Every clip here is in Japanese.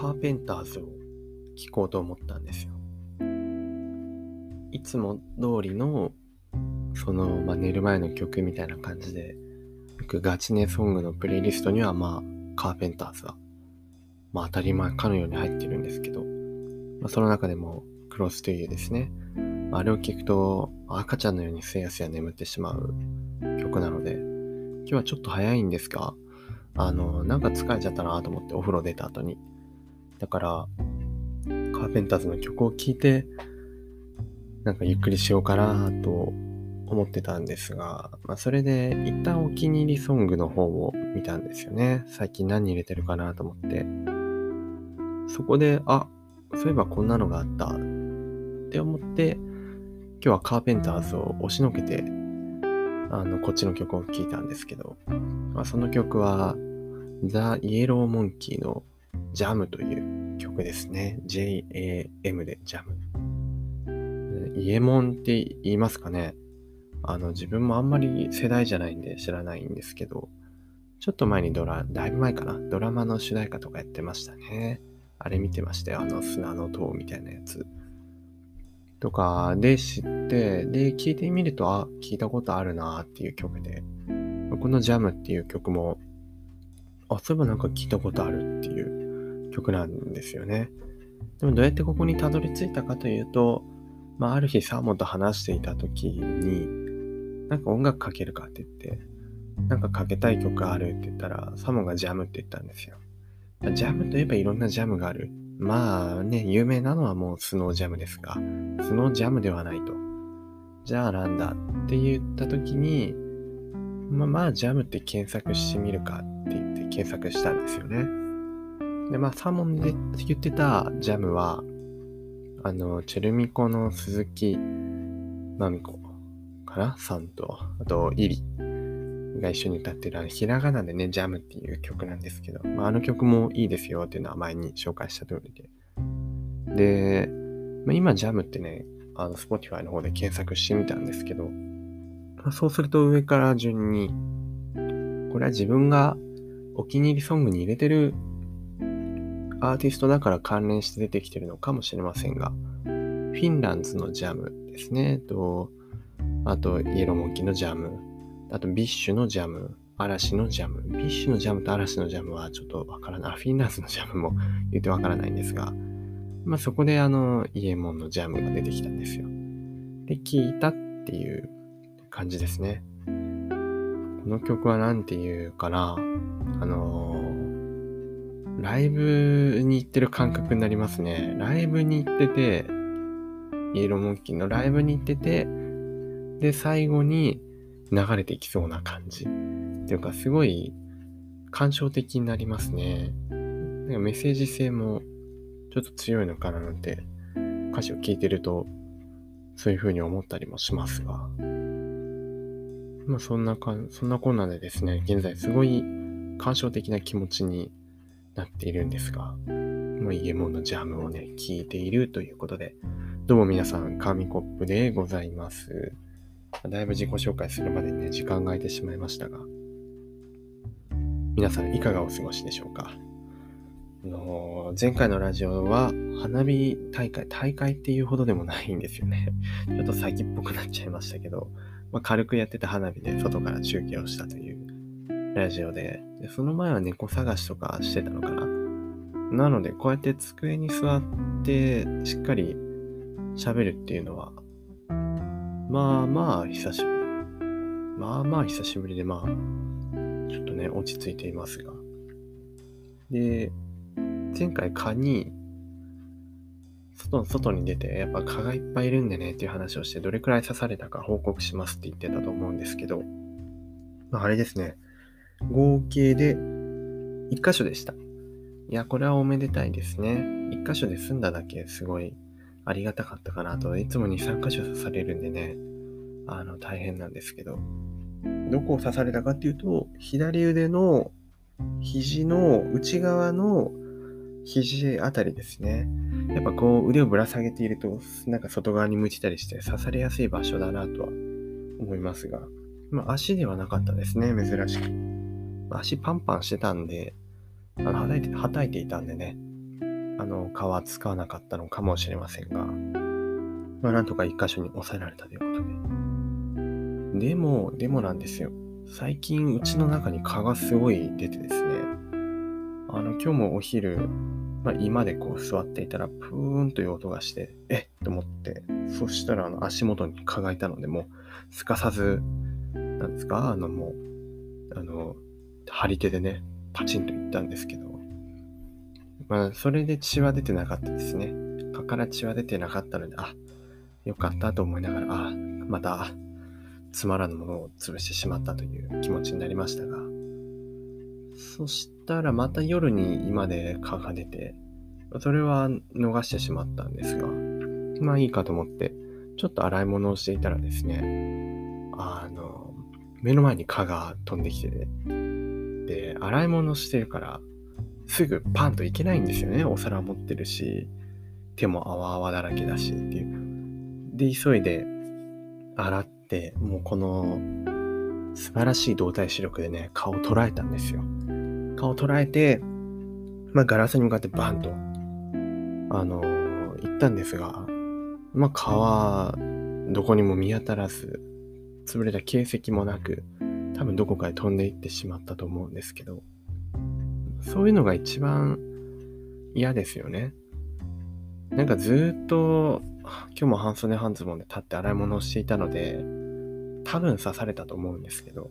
カーペンターズを聴こうと思ったんですよ。いつも通りの、その、まあ、寝る前の曲みたいな感じで、僕ガチネソングのプレイリストには、まあ、カーペンターズは、まあ、当たり前かのように入ってるんですけど、まあ、その中でも、クロストゥーユーですね。あれを聴くと、赤ちゃんのようにすやすや眠ってしまう曲なので、今日はちょっと早いんですが、あの、なんか疲れちゃったなと思ってお風呂出た後に。だから、カーペンターズの曲を聴いて、なんかゆっくりしようかなと思ってたんですが、まあ、それで一旦お気に入りソングの方を見たんですよね。最近何入れてるかなと思って。そこで、あ、そういえばこんなのがあったって思って、今日はカーペンターズを押しのけて、あの、こっちの曲を聴いたんですけど、まあ、その曲は、ザ・イエローモンキーのジャムという曲ですね。J-A-M でジャム。イエモンって言いますかね。あの、自分もあんまり世代じゃないんで知らないんですけど、ちょっと前にドラ、だいぶ前かな。ドラマの主題歌とかやってましたね。あれ見てましたよ。あの砂の塔みたいなやつ。とかで知って、で、聞いてみると、あ、聞いたことあるなっていう曲で、このジャムっていう曲も、あ、そういえばなんか聞いたことあるっていう曲なんですよね。でもどうやってここにたどり着いたかというと、まあ、ある日サーモンと話していた時に、なんか音楽かけるかって言って、なんかかけたい曲あるって言ったら、サモンがジャムって言ったんですよ。ジャムといえばいろんなジャムがある。まあね、有名なのはもうスノージャムですが、スノージャムではないと。じゃあなんだって言った時に、まあまあジャムって検索してみるかって言って検索したんですよね。で、まあサーモンで言ってたジャムは、あの、チェルミコの鈴木まみこかなさんと、あと、イリが一緒に歌ってる、あのひらがなでね、ジャムっていう曲なんですけど、まあ、あの曲もいいですよっていうのは前に紹介した通りで。で、まあ、今ジャムってね、あの、Spotify の方で検索してみたんですけど、まあ、そうすると上から順に、これは自分がお気に入りソングに入れてるアーティストだから関連して出てきてるのかもしれませんが、 FINLANDS のジャムですね、と、あと、 Yellow Monkey の JAM、あと、 BiSH の JAM、嵐の JAM。 BiSH のジャムと嵐のジャムはちょっとわからない。 FINLANDS のジャムも言ってわからないんですが、まあそこであの、イエモンのジャムが出てきたんですよ。で、聞いたっていう感じですね。この曲は何て言うかな。あのー、ライブに行ってる感覚になりますね。ライブに行ってて、イエローモンキーのライブに行ってて、で、最後に、流れてきそうな感じ。っていうか、すごい感傷的になりますね。なんかメッセージ性もちょっと強いのかななんて歌詞を聞いてるとそういう風に思ったりもしますが。まあそんなか、そんなこんなでですね、現在すごい感傷的な気持ちになっているんですが、まあ、イエモンのジャムをね、聞いているということで、どうも皆さん、紙コップでございます。だいぶ自己紹介するまでにね、時間が空いてしまいましたが、皆さんいかがお過ごしでしょうか？あの前回のラジオは花火大会、大会っていうほどでもないんですよね。ちょっと先っぽくなっちゃいましたけど、まあ、軽くやってた花火で外から中継をしたというラジオでで、その前は猫探しとかしてたのかな。なので、こうやって机に座ってしっかり喋るっていうのはまあまあ久しぶり。まあまあ久しぶりで、まあ、ちょっとね、落ち着いていますが。で、前回蚊に、外外に出て、やっぱ蚊がいっぱいいるんでねっていう話をして、どれくらい刺されたか報告しますって言ってたと思うんですけど、まああれですね、合計で1箇所でした。いや、これはおめでたいですね。1箇所で済んだだけすごいありがたかったかなと、いつも2、3箇所刺されるんでね、あの、大変なんですけど、どこを刺されたかっていうと、左腕の肘の内側の肘あたりですね。やっぱこう腕をぶら下げていると、なんか外側に向いてたりして刺されやすい場所だなとは思いますが、まあ足ではなかったですね、珍しく。足パンパンしてたんで、あの、はたいて、はたいていたんでね、あの、蚊は使わなかったのかもしれませんが、まあ、なんとか一箇所に抑えられたということで。でも、でもなんですよ。最近、うちの中に蚊がすごい出てですね、あの、今日もお昼、まあ、今でこう座っていたら、プーンという音がして、えっと思って、そしたらあの足元に蚊がいたので、もう、すかさず、なんですか、あのもう、あの、張り手でね、パチンといったんですけど、まあ、それで血は出てなかったですね。蚊から血は出てなかったので、あ、よかったと思いながら、あ、また、つまらぬものを潰してしまったという気持ちになりましたが、そしたらまた夜に今で蚊が出て、それは逃してしまったんですが、まあいいかと思って、ちょっと洗い物をしていたらですね、あの、目の前に蚊が飛んできて、ね、洗い物してるから、すぐパンといけないんですよね。お皿持ってるし、手も泡泡だらけだしっていう。で、急いで洗って、もうこの素晴らしい動体視力でね、顔を捉えたんですよ。顔を捉えて、まあガラスに向かってバンと、あの、行ったんですが、まあ顔はどこにも見当たらず、潰れた形跡もなく、多分どこかへ飛んでいってしまったと思うんですけど、そういうのが一番嫌ですよね。なんかずっと今日も半袖半ズボンで立って洗い物をしていたので、多分刺されたと思うんですけど、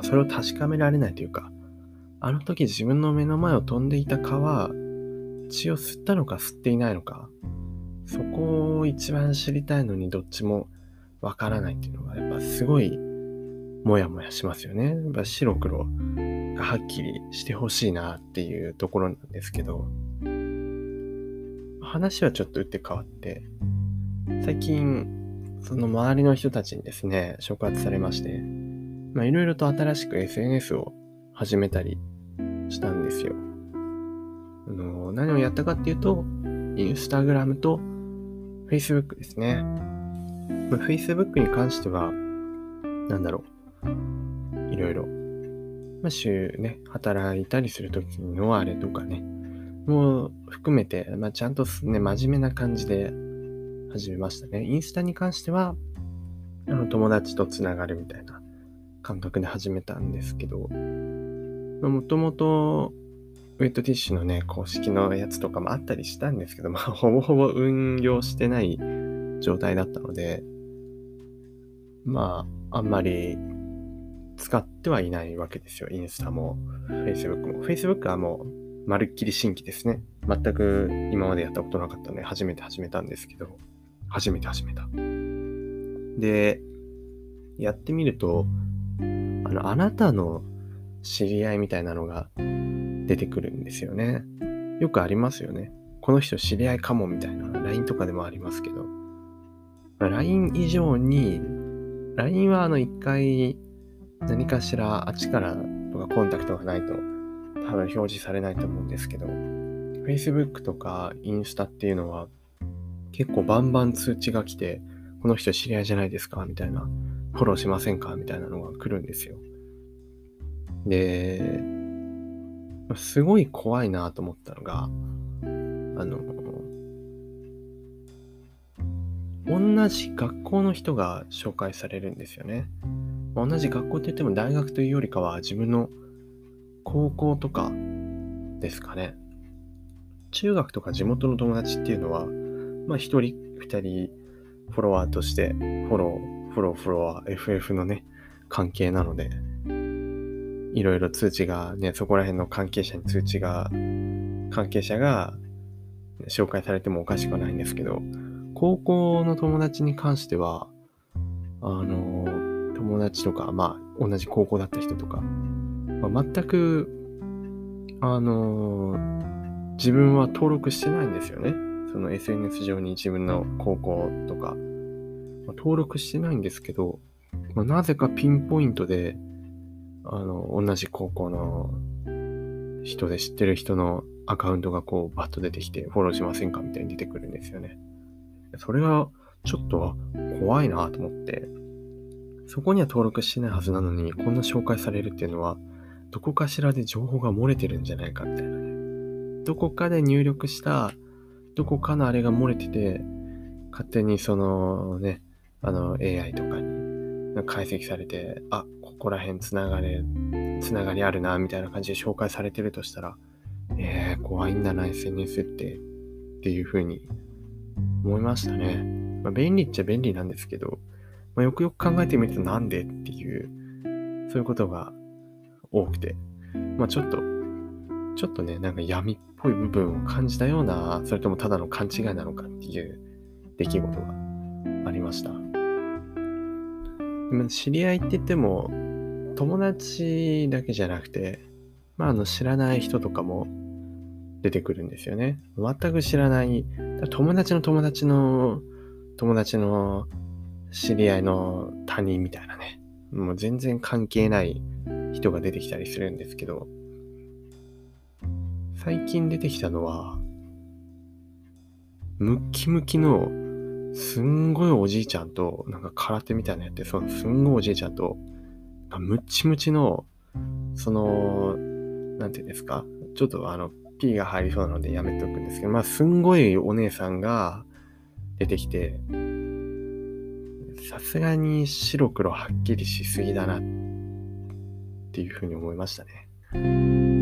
それを確かめられないというか、あの時自分の目の前を飛んでいた蚊は、血を吸ったのか吸っていないのか、そこを一番知りたいのにどっちもわからないっていうのが、やっぱすごい、もやもやしますよね。やっぱ白黒がはっきりしてほしいなっていうところなんですけど、話はちょっと打って変わって、最近、その周りの人たちにですね、触発されまして、まあいろいろと新しく SNS を始めたりしたんですよ。あの、何をやったかっていうと、インスタグラムと Facebook ですね。まあ、Facebook に関しては、なんだろう。いろいろ。まあ、週ね、働いたりするときのあれとかね、もう含めて、まあ、ちゃんとね、真面目な感じで始めましたね。インスタに関しては、あの友達とつながるみたいな感覚で始めたんですけど、もともとウェットティッシュのね、公式のやつとかもあったりしたんですけど、まあ、ほぼほぼ運用してない状態だったので、まあ、あんまり使ってはいないわけですよ。インスタも、Facebook も。Facebook はもうまるっきり新規ですね。全く今までやったことなかったので、初めて始めたんですけど、初めて始めた。で、やってみると、あの、あなたの知り合いみたいなのが出てくるんですよね。よくありますよね。この人知り合いかもみたいな、LINE とかでもありますけど、LINE 以上に、LINE はあの一回何かしらあっちからとかコンタクトがないと多分表示されないと思うんですけど、Facebook とかインスタっていうのは結構バンバン通知が来て、この人知り合いじゃないですかみたいな、フォローしませんかみたいなのが来るんですよ。で、すごい怖いなと思ったのが、あの、同じ学校の人が紹介されるんですよね。同じ学校って言っても大学というよりかは自分の高校とかですかね。中学とか地元の友達っていうのは、まあ一人、二人フォロワーとして、フォロー、フォロー、フォロワー、FF のね、関係なので、いろいろ通知がね、そこら辺の関係者に通知が、関係者が紹介されてもおかしくはないんですけど、高校の友達に関しては、あの、友達とか、まあ、同じ高校だった人とか、まあ、全く、あのー、自分は登録してないんですよね。その SNS 上に自分の高校とか、まあ、登録してないんですけど、まあ、なぜかピンポイントで、あの、同じ高校の人で知ってる人のアカウントがこうバッと出てきてフォローしませんかみたいに出てくるんですよね。それがちょっと怖いなと思って、そこには登録してないはずなのに、こんな紹介されるっていうのは、どこかしらで情報が漏れてるんじゃないかみたいなね。どこかで入力したどこかのあれが漏れてて勝手にそのねあの AI とかに解析されてあここら辺つながれつながりあるなみたいな感じで紹介されてるとしたらえー、怖いんだな SNS ってっていうふうに思いましたね。まあ、便利っちゃ便利なんですけど、まあ、よくよく考えてみるとなんでっていう、そういうことが多くて、まあちょっと、ちょっとね、なんか闇っぽい部分を感じたような、それともただの勘違いなのかっていう出来事がありました。知り合いって言っても、友達だけじゃなくて、まあ、あの、知らない人とかも出てくるんですよね。全く知らない、友達の友達の友達の知り合いの他人みたいなね、もう全然関係ない人が出てきたりするんですけど、最近出てきたのは、ムッキムキのすんごいおじいちゃんと、なんか空手みたいなやって、そのすんごいおじいちゃんと、ムッチムチの、その、なんていうんですか、ちょっとあの、P が入りそうなのでやめておくんですけど、まあ、すんごいお姉さんが出てきて、さすがに白黒はっきりしすぎだなっていうふうに思いましたね。